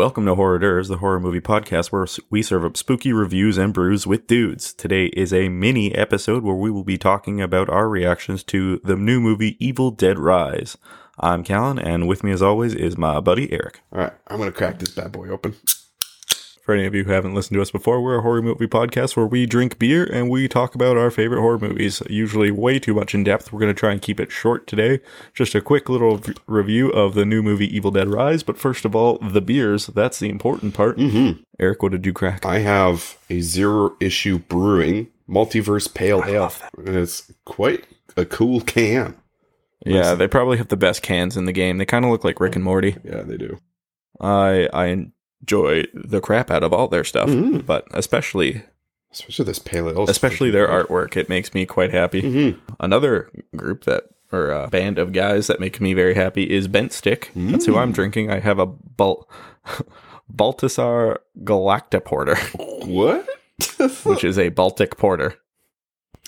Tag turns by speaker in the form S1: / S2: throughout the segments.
S1: Welcome to Horror Durs, the horror movie podcast where we serve up spooky reviews and brews with dudes. Today is a mini episode where we will be talking about our reactions to the new movie Evil Dead Rise. I'm Callan, and with me as always is my buddy Eric.
S2: All right, I'm gonna crack this bad boy open.
S1: For any of you who haven't listened to us before, we're a horror movie podcast where we drink beer and we talk about our favorite horror movies, usually way too much in depth. We're going to try and keep it short today. Just a quick little v- review of the new movie Evil Dead Rise. But first of all, the beers. That's the important part.
S2: Mm-hmm.
S1: Eric, what did you crack?
S2: I have a zero issue brewing multiverse pale ale. And it's quite a cool can.
S1: Yeah, they probably have the best cans in the game. They kind of look like Rick and Morty.
S2: Yeah, they do.
S1: I I enjoy the crap out of all their stuff,
S2: Mhm.
S1: but especially
S2: Especially this pale ale.
S1: especially their artwork. It makes me quite happy.
S2: Mm-hmm.
S1: Another group that or a band of guys that make me very happy is Bent Stick. That's who I'm drinking. I have a Bal- Baltasar Galacta Porter,
S2: What?
S1: which is a Baltic porter.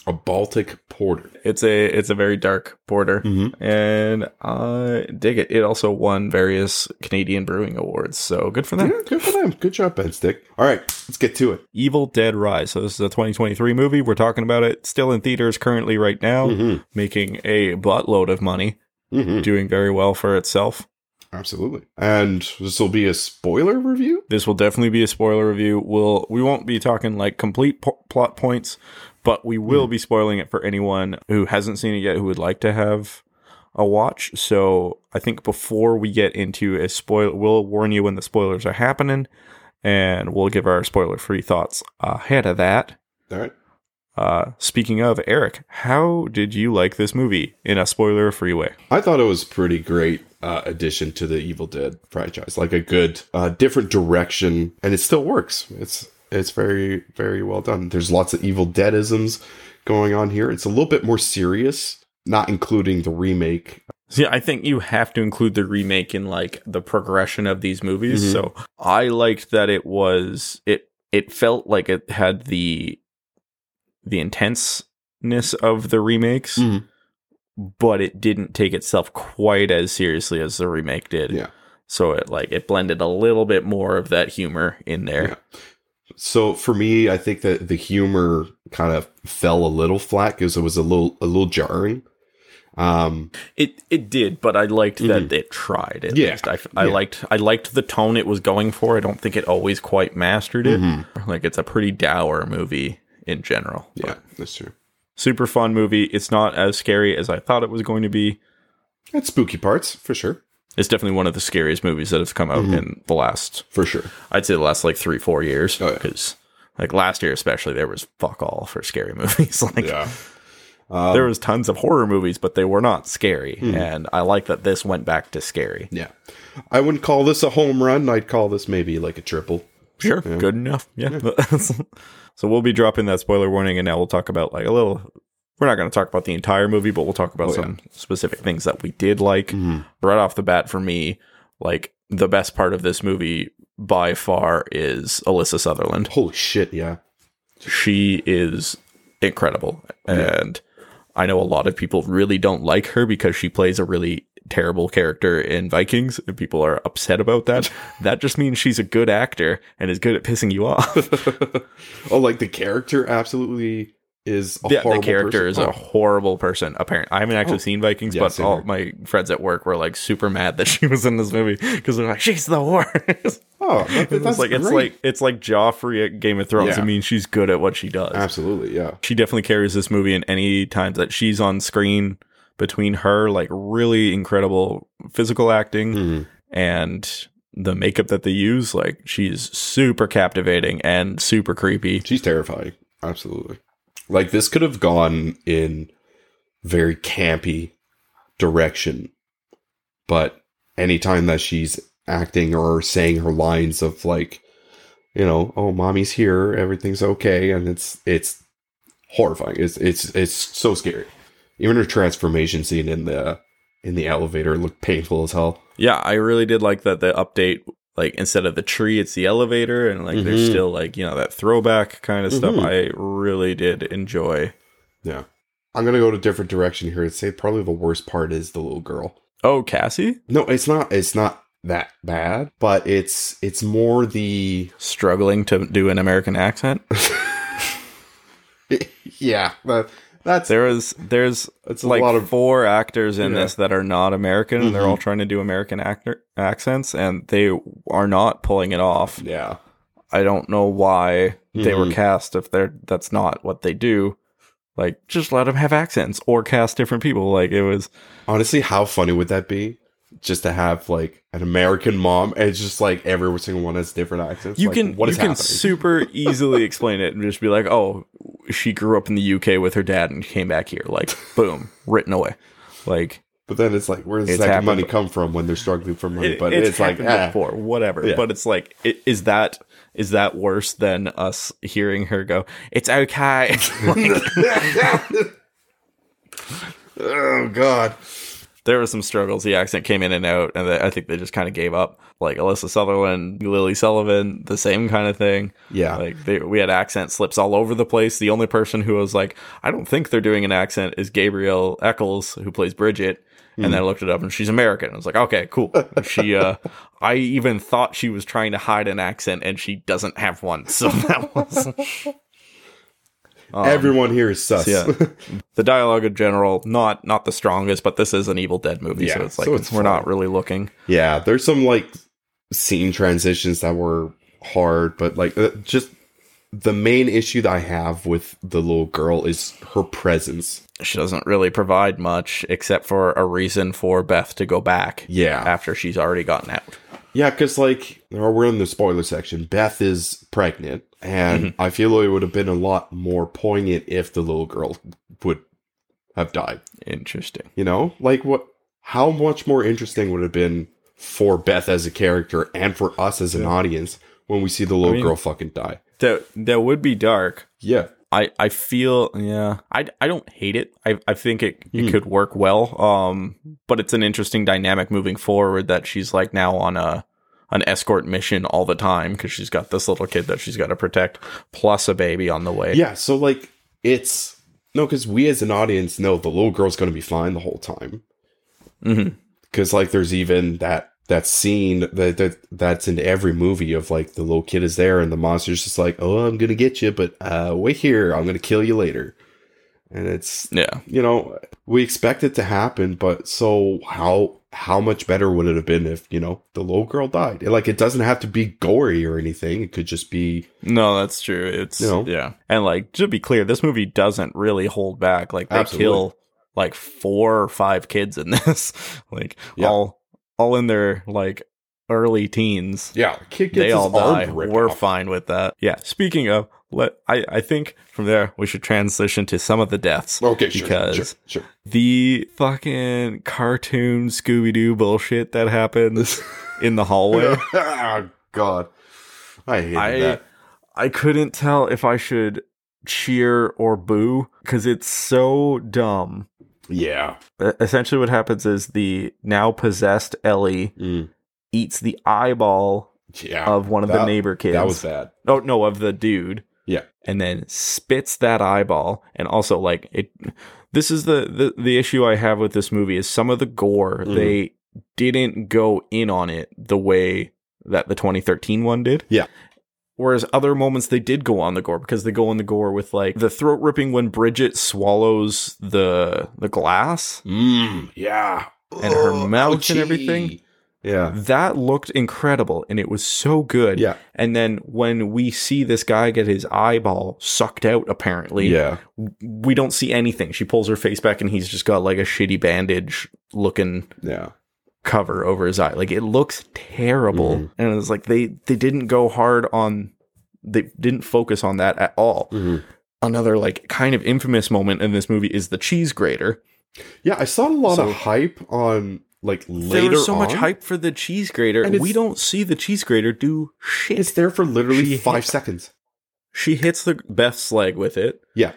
S2: A Baltic porter.
S1: It's a it's a very dark porter,
S2: Mm-hmm.
S1: and I dig it. It also won various Canadian brewing awards, so good for them.
S2: Yeah, good for them. Good job, Bent Stick. All right, let's get to it.
S1: Evil Dead Rise. So this is a 2023 movie. We're talking about it. Still in theaters currently right now,
S2: Mm-hmm.
S1: making a buttload of money,
S2: Mm-hmm.
S1: doing very well for itself.
S2: Absolutely. And this will be a spoiler review.
S1: This will definitely be a spoiler review. We'll we won't be talking like complete po- plot points, but we will be spoiling it for anyone who hasn't seen it yet who would like to have a watch. So I think before we get into a spoil, we'll warn you when the spoilers are happening, and we'll give our spoiler free thoughts ahead of that.
S2: All right.
S1: Uh, speaking of Eric, how did you like this movie in a spoiler free way?
S2: I thought it was pretty great uh, addition to the Evil Dead franchise. Like a good, uh, different direction, and it still works. It's it's very very well done. There's lots of Evil Deadisms going on here. It's a little bit more serious, not including the remake.
S1: See, I think you have to include the remake in like the progression of these movies. So I liked that it was it it felt like it had the the intenseness of the remakes,
S2: Mhm.
S1: but it didn't take itself quite as seriously as the remake did.
S2: Yeah.
S1: So it like it blended a little bit more of that humor in there.
S2: Yeah. So for me, I think that the humor kind of fell a little flat because it was a little a little jarring. Um,
S1: It it did, but I liked that it tried. At
S2: Yeah.
S1: least I, I
S2: Yeah.
S1: liked I liked the tone it was going for. I don't think it always quite mastered it.
S2: Mm-hmm.
S1: Like it's a pretty dour movie in general.
S2: yeah, that's true.
S1: Super fun movie. It's not as scary as I thought it was going to be.
S2: It's spooky parts for sure.
S1: It's definitely one of the scariest movies that has come out in the last
S2: For sure.
S1: I'd say the last like three four years
S2: Oh, yeah.
S1: because like last year especially there was fuck all for scary movies. like
S2: Yeah. Um,
S1: there was tons of horror movies, but they were not scary,
S2: Hmm.
S1: and I like that this went back to scary.
S2: Yeah. I wouldn't call this a home run. I'd call this maybe like a triple.
S1: Sure, good enough. Yeah. so we'll be dropping that spoiler warning, and now we'll talk about like a little. We're not going to talk about the entire movie, but we'll talk about
S2: Oh,
S1: some specific things that we did like.
S2: Mm-hmm.
S1: Right off the bat, for me, like the best part of this movie by far is Alyssa Sutherland.
S2: Holy shit, yeah.
S1: She is incredible, and I know a lot of people really don't like her because she plays a really terrible character in Vikings, and people are upset about that. that just means she's a good actor and is good at pissing you off.
S2: oh, like the character absolutely is a
S1: yeah, the
S2: horrible
S1: character
S2: person?
S1: is a
S2: Oh,
S1: horrible person. Apparently, I haven't actually seen Vikings,
S2: Yeah,
S1: but all
S2: here.
S1: my friends at work were like super mad that she was in this movie because they're like, "She's the worst."
S2: oh that-
S1: it's
S2: that's
S1: like it's like it's like Joffrey at Game of Thrones.
S2: Yeah.
S1: I mean, she's good at what she does.
S2: absolutely, yeah.
S1: She definitely carries this movie in any times that she's on screen. Between her, like really incredible physical acting
S2: Mhm.
S1: and the makeup that they use, like she's super captivating and super creepy.
S2: She's terrifying. Absolutely. Like this could have gone in very campy direction, but anytime that she's acting or saying her lines of like, you know, oh, mommy's here, everything's okay, and it's it's horrifying. It's it's it's so scary. Even her transformation scene in the in the elevator looked painful as hell.
S1: Yeah, I really did like that the update like instead of the tree it's the elevator and like there's
S2: Mhm.
S1: still like, you know, that throwback kind of stuff.
S2: Mhm.
S1: I really did enjoy.
S2: Yeah. I'm gonna go to a different direction here and say probably the worst part is the little girl.
S1: Oh, Cassie?
S2: No, it's not. It's not that bad, but it's it's more the
S1: Struggling to do an American accent.
S2: yeah, that, that's
S1: There is there's
S2: It's a
S1: like
S2: lot of-
S1: four actors in
S2: Yeah.
S1: this that are not American, and they're all trying to do American actor accents, and they are not pulling it off.
S2: yeah.
S1: I don't know why they were
S2: Mhm.
S1: cast if they're that's not what they do. Like, just let them have accents or cast different people. Like it was.
S2: Honestly, how funny would that be? Just to have like an American mom, and it's just like every single one has different accents.
S1: You
S2: Like,
S1: can
S2: what
S1: you can
S2: happening?
S1: super easily explain it and just be like, oh, she grew up in the UK with her dad and came back here. Like, boom, written away. Like
S2: But then it's like, where does that
S1: happened
S2: money come from when they're struggling for money?
S1: it-
S2: but
S1: it's,
S2: it's, like, ah,
S1: before, whatever.
S2: Yeah.
S1: But it's like, i- is that is that worse than us hearing her go? It's okay.
S2: oh god.
S1: There were some struggles. The accent came in and out, and I think they just kind of gave up. Like Alyssa Sutherland, Lily Sullivan, the same kind of thing.
S2: Yeah.
S1: Like they, we had accent slips all over the place. The only person who was like, I don't think they're doing an accent is Gabrielle Echols, who plays Bridget. And then I looked it up and she's American. I was like, okay, cool. She, uh, I even thought she was trying to hide an accent and she doesn't have one. So that was, Um,
S2: Everyone here is sus.
S1: yeah. the dialogue in general, not, not the strongest, but this is an Evil Dead movie.
S2: Yeah,
S1: so it's like,
S2: so it's
S1: we're not really looking.
S2: Yeah, there's some like scene transitions that were hard, but like uh, just the main issue that I have with the little girl is her presence.
S1: She doesn't really provide much except for a reason for Beth to go back
S2: Yeah.
S1: after she's already gotten out.
S2: Yeah, because like we're in the spoiler section. Beth is pregnant, and I feel it would have been a lot more poignant if the little girl would have died.
S1: Interesting.
S2: You know, like what? How much more interesting would it have been for Beth as a character and for us as an audience when we see the little
S1: mean-
S2: girl fucking die?
S1: That that would be dark.
S2: Yeah,
S1: I, I feel yeah I, I don't hate it I, I think it, it
S2: Hmm.
S1: could work well um but it's an interesting dynamic moving forward that she's like now on a an escort mission all the time because she's got this little kid that she's got to protect plus a baby on the way
S2: yeah. So like, it's no, because we as an audience know the little girl's going to be fine the whole time. Because like, there's even that that scene that, that that's in every movie of like the little kid is there and the monster's just like, oh, I'm gonna get you, but uh, wait here, I'm gonna kill you later. And it's
S1: yeah
S2: you know we expect it to happen, but so how how much better would it have been if you know the little girl died? Like it doesn't have to be gory or anything. It could just be
S1: no that's true it's
S2: You know?
S1: yeah and like to be clear this movie doesn't really hold back like they
S2: Absolutely.
S1: kill like four or five kids in this like
S2: Yeah.
S1: all all in their like early teens
S2: yeah. Kid gets
S1: they all die. We're
S2: off.
S1: fine with that. Yeah. Speaking of, let I I think from there we should transition to some of the deaths.
S2: Okay, sure,
S1: because
S2: sure, sure.
S1: the fucking cartoon Scooby Doo bullshit that happens in the hallway,
S2: oh God, I hated
S1: I
S2: that.
S1: I couldn't tell if I should cheer or boo because it's so dumb.
S2: Yeah,
S1: Essentially, what happens is the now possessed Ellie
S2: Mm.
S1: Eats the eyeball
S2: yeah.
S1: of one of the neighbor kids.
S2: that was bad.
S1: Oh no, of the dude.
S2: Yeah.
S1: And then spits that eyeball. And also like it this is the the, the issue I have with this movie is some of the gore,
S2: Mhm.
S1: they didn't go in on it the way that the 2013 one did.
S2: Yeah.
S1: Whereas other moments they did go on the gore because they go on the gore with like the throat ripping when Bridget swallows the the glass.
S2: Mm, yeah,
S1: And her mouth and everything.
S2: Yeah,
S1: That looked incredible and it was so good.
S2: yeah,
S1: And then when we see this guy get his eyeball sucked out, apparently,
S2: yeah.
S1: we don't see anything. She pulls her face back and he's just got like a shitty bandage looking
S2: Yeah.
S1: cover over his eye. Like it looks terrible.
S2: Mhm.
S1: And it's like they they didn't go hard on they didn't focus on that at all.
S2: Mhm.
S1: Another like kind of infamous moment in this movie is the cheese grater.
S2: Yeah, I saw a lot
S1: So-
S2: of hype on like later.
S1: there was so much hype for the cheese grater.
S2: And
S1: We don't see the cheese grater do shit.
S2: It's there for literally
S1: She
S2: five
S1: hit-
S2: seconds.
S1: she hits the Beth's leg with it.
S2: Yeah.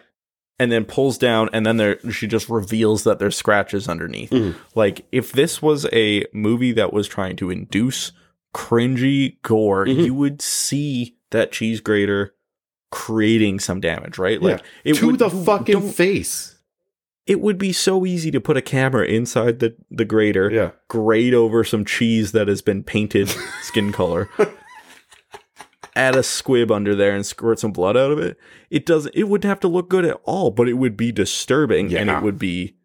S1: And then pulls down, and then there she just reveals that there's scratches underneath.
S2: Mhm.
S1: Like if this was a movie that was trying to induce cringy gore,
S2: Mhm.
S1: you would see that cheese grater creating some damage, right? Like it
S2: to
S1: would,
S2: the fucking face.
S1: It would be so easy to put a camera inside the the grater,
S2: Yeah.
S1: grate over some cheese that has been painted skin color. Add a squib under there and squirt some blood out of it. It doesn't. It wouldn't have to look good at all, but it would be disturbing, and it would be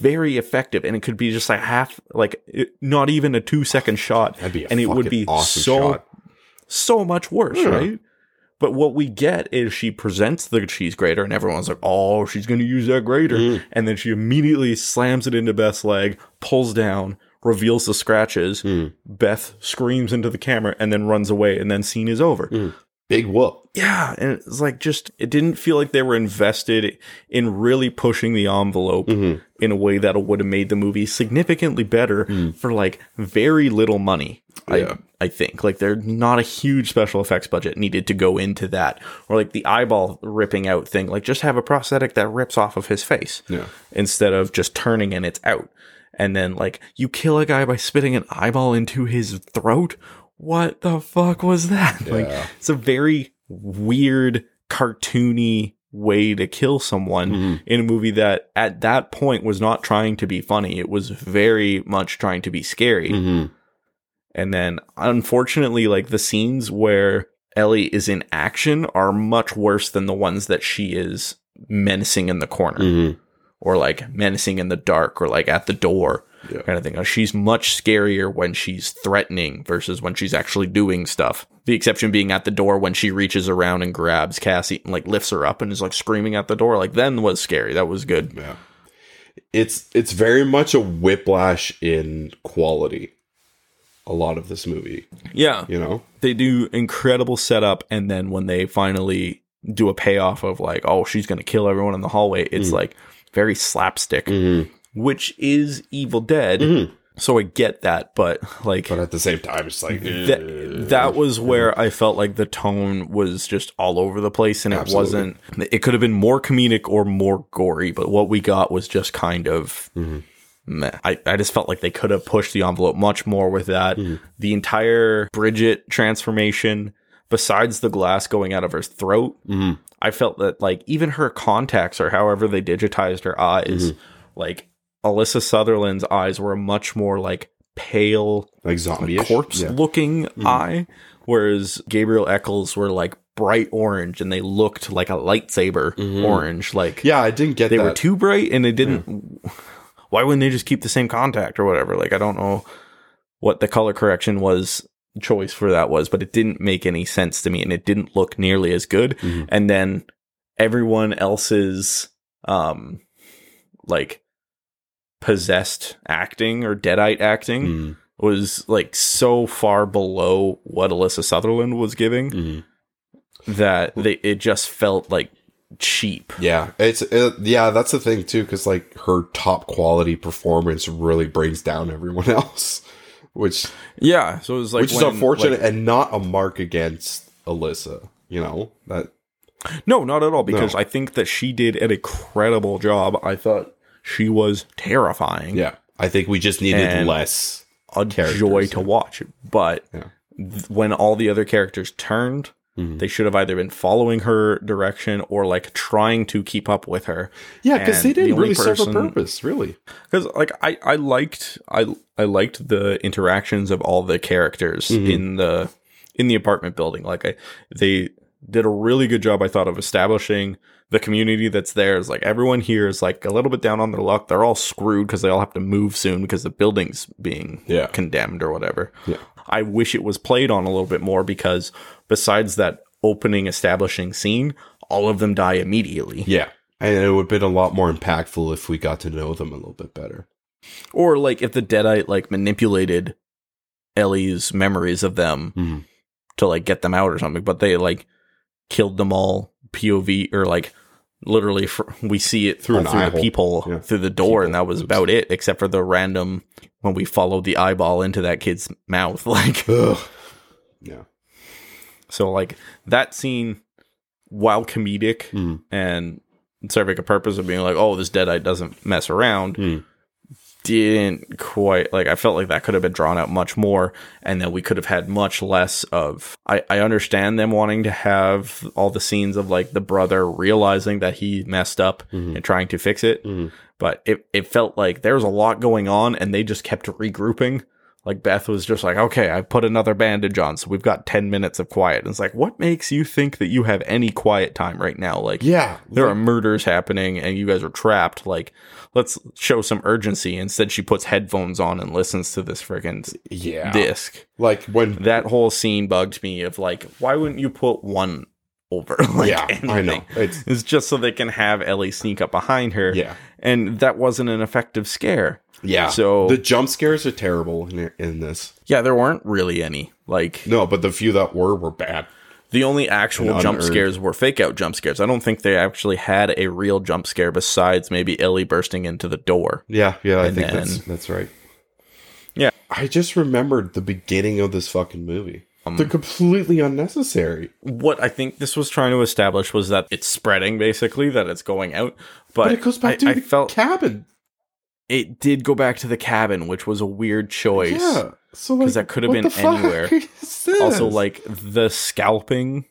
S1: very effective. And it could be just like half, like it, not even a two second shot,
S2: That'd be a
S1: and it would be
S2: awesome
S1: so
S2: shot.
S1: so much worse,
S2: Yeah.
S1: right? But what we get is she presents the cheese grater, and everyone's like, "Oh, she's going to use that grater,"
S2: Mm.
S1: and then she immediately slams it into Beth's leg, pulls down, reveals the scratches.
S2: Mm.
S1: Beth screams into the camera and then runs away, and then scene is over.
S2: Mm. Big whoop.
S1: Yeah, and it's like just it didn't feel like they were invested in really pushing the envelope
S2: Mhm.
S1: in a way that would have made the movie significantly better for like very little money.
S2: Yeah.
S1: I I think like there's not a huge special effects budget needed to go into that, or like the eyeball ripping out thing. Like just have a prosthetic that rips off of his face
S2: Yeah.
S1: instead of just turning and it's out. And then like you kill a guy by spitting an eyeball into his throat. What the fuck was that? Like it's a very weird cartoony way to kill someone
S2: Mhm.
S1: in a movie that at that point was not trying to be funny. It was very much trying to be scary.
S2: Mhm.
S1: And then unfortunately, like the scenes where Ellie is in action are much worse than the ones that she is menacing in the corner
S2: Mhm.
S1: or like menacing in the dark or like at the door
S2: Yeah.
S1: kind of thing. She's much scarier when she's threatening versus when she's actually doing stuff. The exception being at the door when she reaches around and grabs Cassie and like lifts her up and is like screaming at the door. Like then was scary. That was good.
S2: Yeah. It's it's very much a whiplash in quality. A lot of this movie,
S1: Yeah.
S2: you know.
S1: They do incredible setup and then when they finally do a payoff of like, oh, she's gonna kill everyone in the hallway, it's like very slapstick.
S2: Mhm.
S1: Which is Evil Dead.
S2: Mhm.
S1: So I get that, but like
S2: But at the same time, it's like
S1: that that was where I felt like the tone was just all over the place, and it
S2: Absolutely.
S1: wasn't. It could have been more comedic or more gory, but what we got was just kind of.
S2: Mhm.
S1: Meh. I, I just felt like they could have pushed the envelope much more with that. The entire Bridget transformation, besides the glass going out of her throat,
S2: Mhm.
S1: I felt that like even her contacts or however they digitized her eyes, like Alyssa Sutherland's eyes were much more like pale
S2: like zombie
S1: corpse
S2: Yeah.
S1: looking eye, whereas Gabrielle Echols were like bright orange and they looked like a lightsaber orange. Like
S2: yeah, I didn't get
S1: they
S2: that.
S1: were too bright and they didn't. Why wouldn't they just keep the same contact or whatever? Like I don't know what the color correction was choice for that was, but it didn't make any sense to me and it didn't look nearly as good.
S2: Mhm.
S1: And then everyone else's um like possessed acting or deadite acting
S2: Mm,
S1: was like so far below what Alyssa Sutherland was giving
S2: mhm.
S1: that they it just felt like cheap.
S2: Yeah, it's uh, yeah, that's the thing too, because like her top quality performance really brings down everyone else, which
S1: Yeah, so it was like
S2: which is unfortunate
S1: like-
S2: and not a mark against Alyssa. You know that
S1: no, not at all because
S2: No.
S1: I think that she did an incredible job. I thought she was terrifying.
S2: yeah, I think we just needed
S1: And-
S2: less.
S1: a
S2: characters,
S1: joy to watch. But
S2: Yeah.
S1: th- when all the other characters turned,
S2: Mhm.
S1: they should have either been following her direction or like trying to keep up with her.
S2: Yeah, because they
S1: And the
S2: didn't
S1: only
S2: really serve a
S1: person-
S2: purpose, really.
S1: because like I I liked I I liked the interactions of all the characters
S2: Mhm.
S1: in the in the apartment building. Like I they did a really good job I thought of establishing the community that's there. Is like everyone here is like a little bit down on their luck. They're all screwed because they all have to move soon because the building's being
S2: Yeah.
S1: condemned or whatever.
S2: Yeah.
S1: I wish it was played on a little bit more because besides that opening establishing scene, all of them die immediately.
S2: Yeah, and it would have been a lot more impactful if we got to know them a little bit better.
S1: Or like if the Deadite like manipulated Ellie's memories of them
S2: Mhm.
S1: to like get them out or something, but they like killed them all POV or like literally fr we see it
S2: Through
S1: through the
S2: hole.
S1: people
S2: Yeah.
S1: through the door, and that was
S2: Oops.
S1: about it, except for the random when we followed the eyeball into that kid's mouth. Like
S2: Ugh. Yeah.
S1: so, like that scene, while comedic
S2: Mhm.
S1: and serving a purpose of being like, oh, this Deadite doesn't mess around.
S2: Mm.
S1: Didn't quite like I felt like that could have been drawn out much more and that we could have had much less of I, I understand them wanting to have all the scenes of like the brother realizing that he messed up mm-hmm. and trying to fix it. Mm-hmm. But it, it felt like there was a lot going on and they just kept regrouping. Like Beth was just like, okay, I put another bandage on, so we've got 10 minutes of quiet. And it's like, what makes you think that you have any quiet time right now? Like,
S2: Yeah.
S1: there are murders happening and you guys are trapped. Like, let's show some urgency. Instead, she puts headphones on and listens to this freaking
S2: Yeah.
S1: disc.
S2: Like when
S1: That whole scene bugged me of like, why wouldn't you put one over? like
S2: Yeah, I know. It's
S1: It's just so they can have Ellie sneak up behind her.
S2: yeah.
S1: And that wasn't an effective scare.
S2: Yeah.
S1: So-
S2: the jump scares are terrible in, in this.
S1: Yeah, there weren't really any. Like,
S2: No, but the few that were were bad.
S1: the only actual jump scares were fake out jump scares. I don't think they actually had a real jump scare besides maybe Ellie bursting into the door.
S2: Yeah, yeah, I
S1: And
S2: think that's that's right.
S1: Yeah.
S2: I just remembered the beginning of this fucking movie.
S1: Um,
S2: They're completely unnecessary.
S1: what I think this was trying to establish was that it's spreading, basically, that it's going out. But,
S2: But it goes back
S1: I,
S2: to
S1: I
S2: the
S1: felt
S2: cabin.
S1: it did go back to the cabin, which was a weird choice.
S2: Yeah. So like,
S1: that could have been anywhere. Also, like the scalping,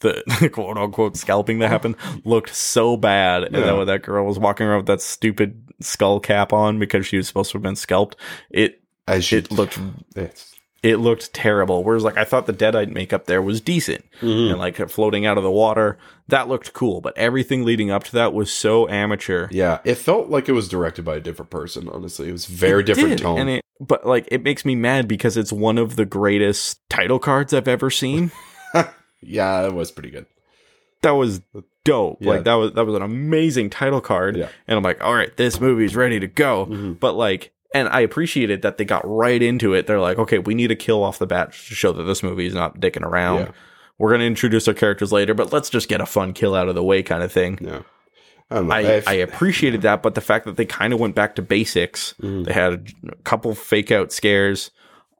S1: the quote unquote scalping that happened looked so bad. And
S2: Yeah.
S1: then when that girl was walking around with that stupid skull cap on because she was supposed to have been scalped, it
S2: as you,
S1: it looked
S2: it's,
S1: it looked terrible. Whereas like I thought the deadite makeup there was decent.
S2: Mm-hmm.
S1: and like floating out of the water. That looked cool, but everything leading up to that was so amateur.
S2: yeah, it felt like it was directed by a different person. Honestly, it was very
S1: It
S2: different
S1: did,
S2: tone.
S1: And it, but like it makes me mad because it's one of the greatest title cards I've ever seen.
S2: yeah, it was pretty good.
S1: that was dope.
S2: Yeah.
S1: Like that was that was an amazing title card.
S2: Yeah.
S1: And I'm like, all right, this movie's ready to go.
S2: Mhm.
S1: But like and I appreciated that they got right into it. They're like, okay, we need a kill off the bat to show that this movie is not dicking around.
S2: Yeah.
S1: We're gonna introduce our characters later, but let's just get a fun kill out of the way kind of thing.
S2: Yeah, I.
S1: I, I appreciated that, but the fact that they kind of went back to basics,
S2: Mhm.
S1: they had a couple fake out scares.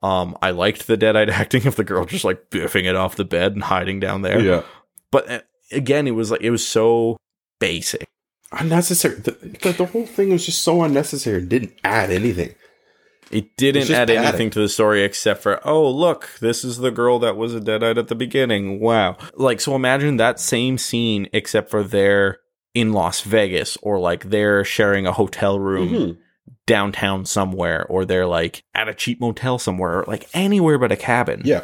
S1: Um, I liked the deadite acting of the girl just like biffing it off the bed and hiding down there.
S2: yeah,
S1: But uh, again, it was like it was so basic.
S2: Unnecessary. The, the, the whole thing was just so unnecessary. and Didn't add anything.
S1: It didn't
S2: just
S1: add anything to the story except for, oh, look, this is the girl that was a deadite at the beginning. Wow. Like, so imagine that same scene, except for they're in Las Vegas or like they're sharing a hotel room
S2: Mhm.
S1: downtown somewhere or they're like at a cheap motel somewhere or like anywhere but a cabin.
S2: Yeah.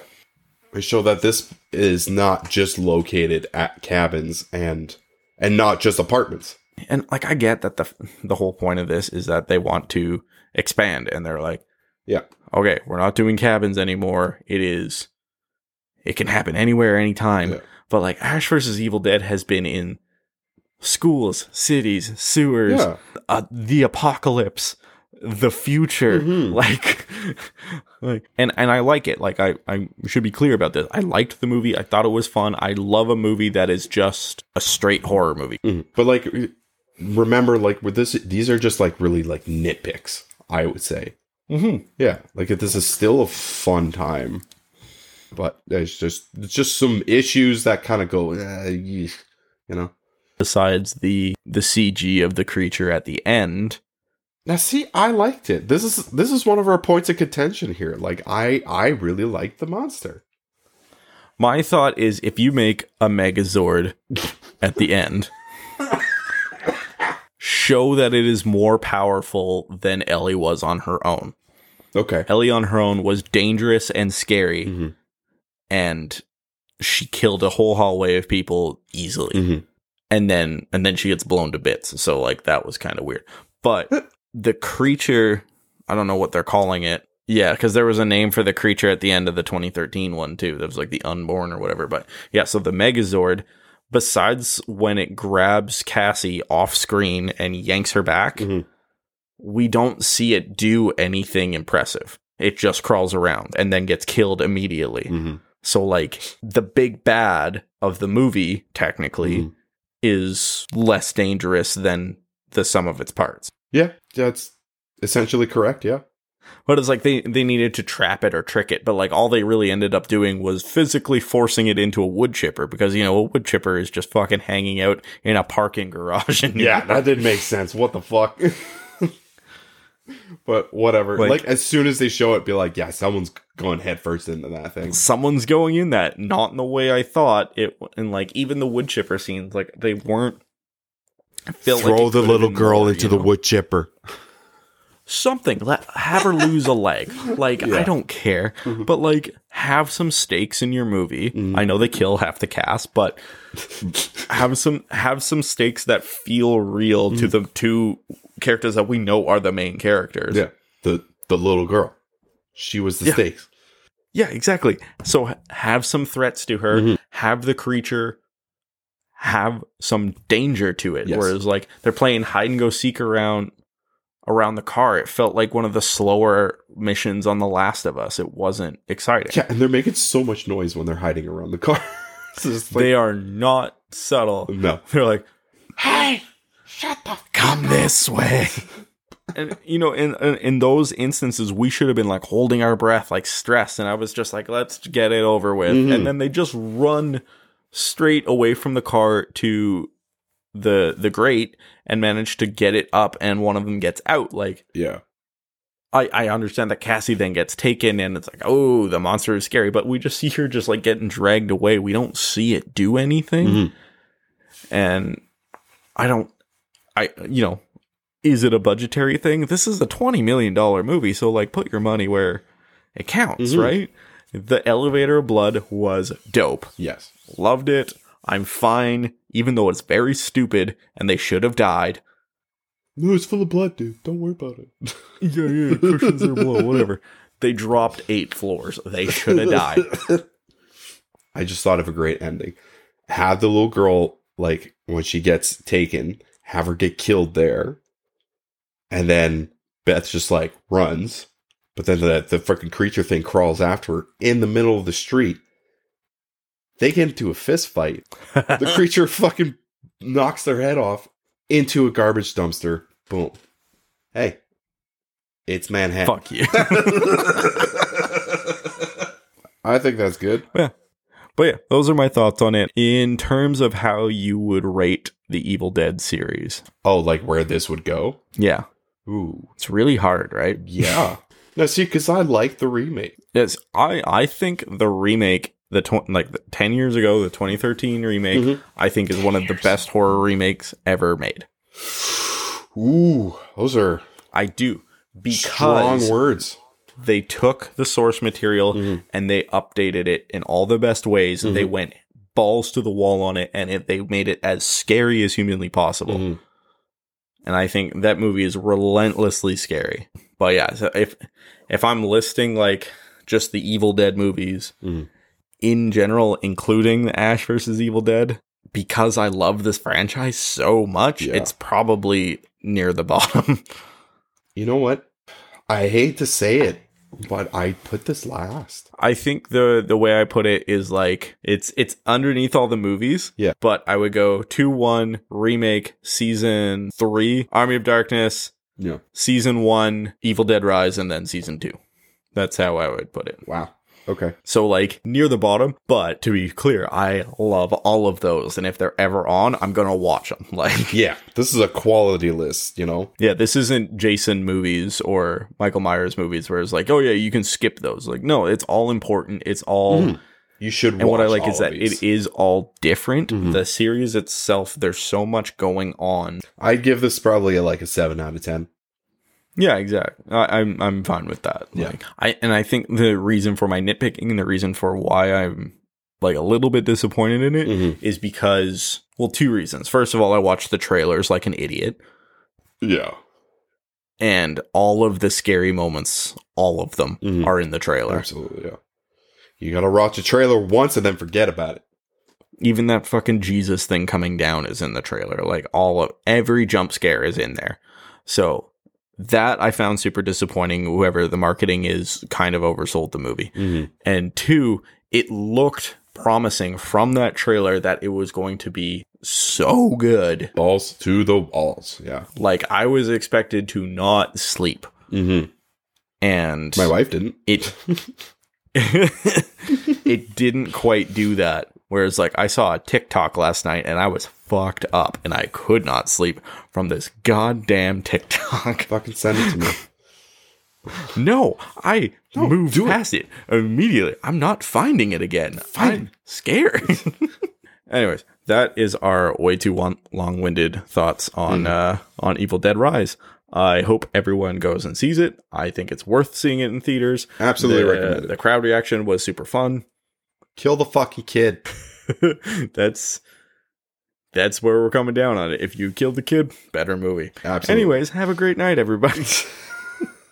S2: They show that this is not just located at cabins and and not just apartments.
S1: And like, I get that the, the whole point of this is that they want to expand and they're like,
S2: Yeah.
S1: okay, we're not doing cabins anymore. It is, it can happen anywhere, anytime.
S2: Yeah.
S1: But like Ash versus Evil Dead has been in schools, cities, sewers,
S2: Yeah.
S1: uh, the apocalypse, the future,
S2: Mhm.
S1: like, like, and and I like it. Like I I should be clear about this. I liked the movie. I thought it was fun. I love a movie that is just a straight horror movie.
S2: Mhm. But like remember like with this these are just like really like nitpicks, I would say.
S1: Mm-hmm.
S2: Yeah. Like this is still a fun time. But there's just it's just some issues that kind of go eh, you know.
S1: Besides the the CG of the creature at the end,
S2: Now see, I liked it. This is this is one of our points of contention here. Like I I really liked the monster.
S1: my thought is if you make a Megazord at the end, show that it is more powerful than Ellie was on her own.
S2: Okay.
S1: Ellie on her own was dangerous and scary,
S2: Mhm.
S1: and she killed a whole hallway of people easily.
S2: Mhm.
S1: And then and then she gets blown to bits. So like that was kind of weird. But the creature, I don't know what they're calling it. Yeah, because there was a name for the creature at the end of the 2013 one too. That was like the Unborn or whatever. But yeah, so the Megazord, besides when it grabs Cassie off screen and yanks her back,
S2: Mhm.
S1: we don't see it do anything impressive. It just crawls around and then gets killed immediately.
S2: Mhm.
S1: So like the big bad of the movie technically
S2: Mhm.
S1: is less dangerous than the sum of its parts.
S2: Yeah, that's essentially correct. Yeah.
S1: But it's like they they needed to trap it or trick it, but like all they really ended up doing was physically forcing it into a wood chipper because you know a wood chipper is just fucking hanging out in a parking garage. And
S2: Yeah, that didn't make sense. What the fuck? but whatever.
S1: Like-
S2: Like, as soon as they show it, be like, yeah, someone's going headfirst into that thing.
S1: Someone's going in that, not in the way I thought it. And like even the wood chipper scenes, like they weren't. Throw felt like it could've been more, you know?
S2: wood chipper.
S1: Something. Let have her lose a leg. Like I don't care, but like have some stakes in your movie.
S2: Mhm.
S1: I know they kill half the cast, but have some have some stakes that feel real to the two characters that we know are the main characters.
S2: Yeah, the the little girl. She was the
S1: Yeah.
S2: stakes.
S1: Yeah, exactly. So have some threats to her.
S2: Mhm.
S1: Have the creature have some danger to it.
S2: Yes.
S1: Whereas like they're playing hide and go seek around around the car. It felt like one of the slower missions on The Last of Us. It wasn't exciting.
S2: Yeah, and they're making so much noise when they're hiding around the car. Like,
S1: they are not subtle.
S2: no.
S1: They're like,
S2: Hey, shut the
S1: come this way. And you know, in, in in those instances, we should have been like holding our breath, like stressed. And I was just like, "Let's get it over with."
S2: Mhm.
S1: And then they just run straight away from the car to the the grate and manage to get it up. And one of them gets out. Like
S2: Yeah.
S1: I I understand that Cassie then gets taken, and it's like, oh, the monster is scary. But we just see her just like getting dragged away. We don't see it do anything
S2: Mhm.
S1: and I don't, I you know, is it a budgetary thing? This is a twenty million dollar movie, so like put your money where it counts,
S2: Mhm.
S1: right? The elevator of blood was dope.
S2: Yes.
S1: Loved it. I'm fine, even though it's very stupid and they should have died.
S2: No, it's full of blood, dude. Don't worry about it.
S1: Yeah, yeah, cushions are blow, whatever. They dropped eight floors. They should have died.
S2: I just thought of a great ending. Have the little girl, like, when she gets taken, have her get killed there. And then Beth just, like, runs. But then the, the freaking creature thing crawls after her in the middle of the street. They get into a fist fight. The creature fucking knocks their head off into a garbage dumpster. Boom. Hey, it's Manhattan.
S1: Fuck you.
S2: I think that's good. Yeah.
S1: But yeah, those are my thoughts on it. In terms of how you would rate the Evil Dead series.
S2: Oh, like where this would go?
S1: Yeah.
S2: Ooh.
S1: It's really hard, right?
S2: Yeah. no, see, because I like the remake.
S1: Yes, I I think the remake, the tw- like the, ten years ago, the 2013 remake,
S2: Mhm.
S1: I think is one of the best horror remakes ever made.
S2: Ooh, those are
S1: I do because strong
S2: words.
S1: they took the source material
S2: Mhm.
S1: and they updated it in all the best ways, and they
S2: Mm-hmm.
S1: went balls to the wall on it, and it, they made it as scary as humanly possible.
S2: Mhm.
S1: and I think that movie is relentlessly scary. But yeah, so if if I'm listing like just the Evil Dead movies
S2: Mhm.
S1: In general, including the Ash versus Evil Dead, because I love this franchise so much,
S2: Yeah.
S1: it's probably near the bottom.
S2: You know what? I hate to say it, but I put this last.
S1: I think the the way I put it is like it's it's underneath all the movies.
S2: Yeah.
S1: But I would go two one remake season three Army of Darkness
S2: Yeah.
S1: season one Evil Dead Rise and then season two. That's how I would put it.
S2: Wow. Okay.
S1: So like near the bottom, but to be clear, I love all of those, and if they're ever on, I'm gonna watch them. Like,
S2: Yeah, this is a quality list. You know.
S1: yeah, this isn't Jason movies or Michael Myers movies where it's like, oh yeah, you can skip those. Like, no, it's all important. It's all,
S2: Mhm. You should.
S1: and what I like is that it is all different.
S2: Mhm.
S1: The series itself, there's so much going on.
S2: I'd give this probably a, like a seven out of ten.
S1: Yeah, exactly. I, I'm I'm fine with that.
S2: Yeah.
S1: Like, I and I think the reason for my nitpicking and the reason for why I'm like a little bit disappointed in it is
S2: Mhm.
S1: because well, two reasons. First of all, I watched the trailers like an idiot,
S2: Yeah.
S1: and all of the scary moments, all of them,
S2: Mhm.
S1: are in the trailer.
S2: Absolutely. Yeah. You gotta watch a trailer once and then forget about it.
S1: Even that fucking Jesus thing coming down is in the trailer. Like all of every jump scare is in there. So that I found super disappointing. Whoever the marketing is kind of oversold the movie.
S2: Mm-hmm.
S1: and two, it looked promising from that trailer that it was going to be so good.
S2: Balls to the walls. Yeah.
S1: Like I was expected to not sleep,
S2: Mm-hmm.
S1: and
S2: My wife didn't.
S1: it it didn't quite do that. Whereas, like I saw a TikTok last night and I was fucked up and I could not sleep from this goddamn TikTok.
S2: Fucking send it to me.
S1: No, I
S2: No,
S1: moved
S2: do it.
S1: past it. immediately. I'm not finding it again. I'm scared. Anyways, that is our way too long- long-winded thoughts on uh, on Evil Dead Rise. I hope everyone goes and sees it. I think it's worth seeing it in theaters.
S2: Absolutely
S1: the,
S2: recommend it.
S1: The crowd reaction was super fun.
S2: Kill the fucking kid.
S1: that's that's where we're coming down on it. If you killed the kid, better movie.
S2: Absolutely.
S1: Anyways, have a great night, everybody.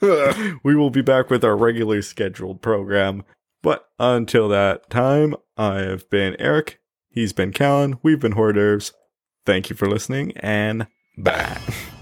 S1: we will be back with our regularly scheduled program. But until that time, I have been Eric. He's been Callan. We've been Hors d'oeuvres. Thank you for listening and bye.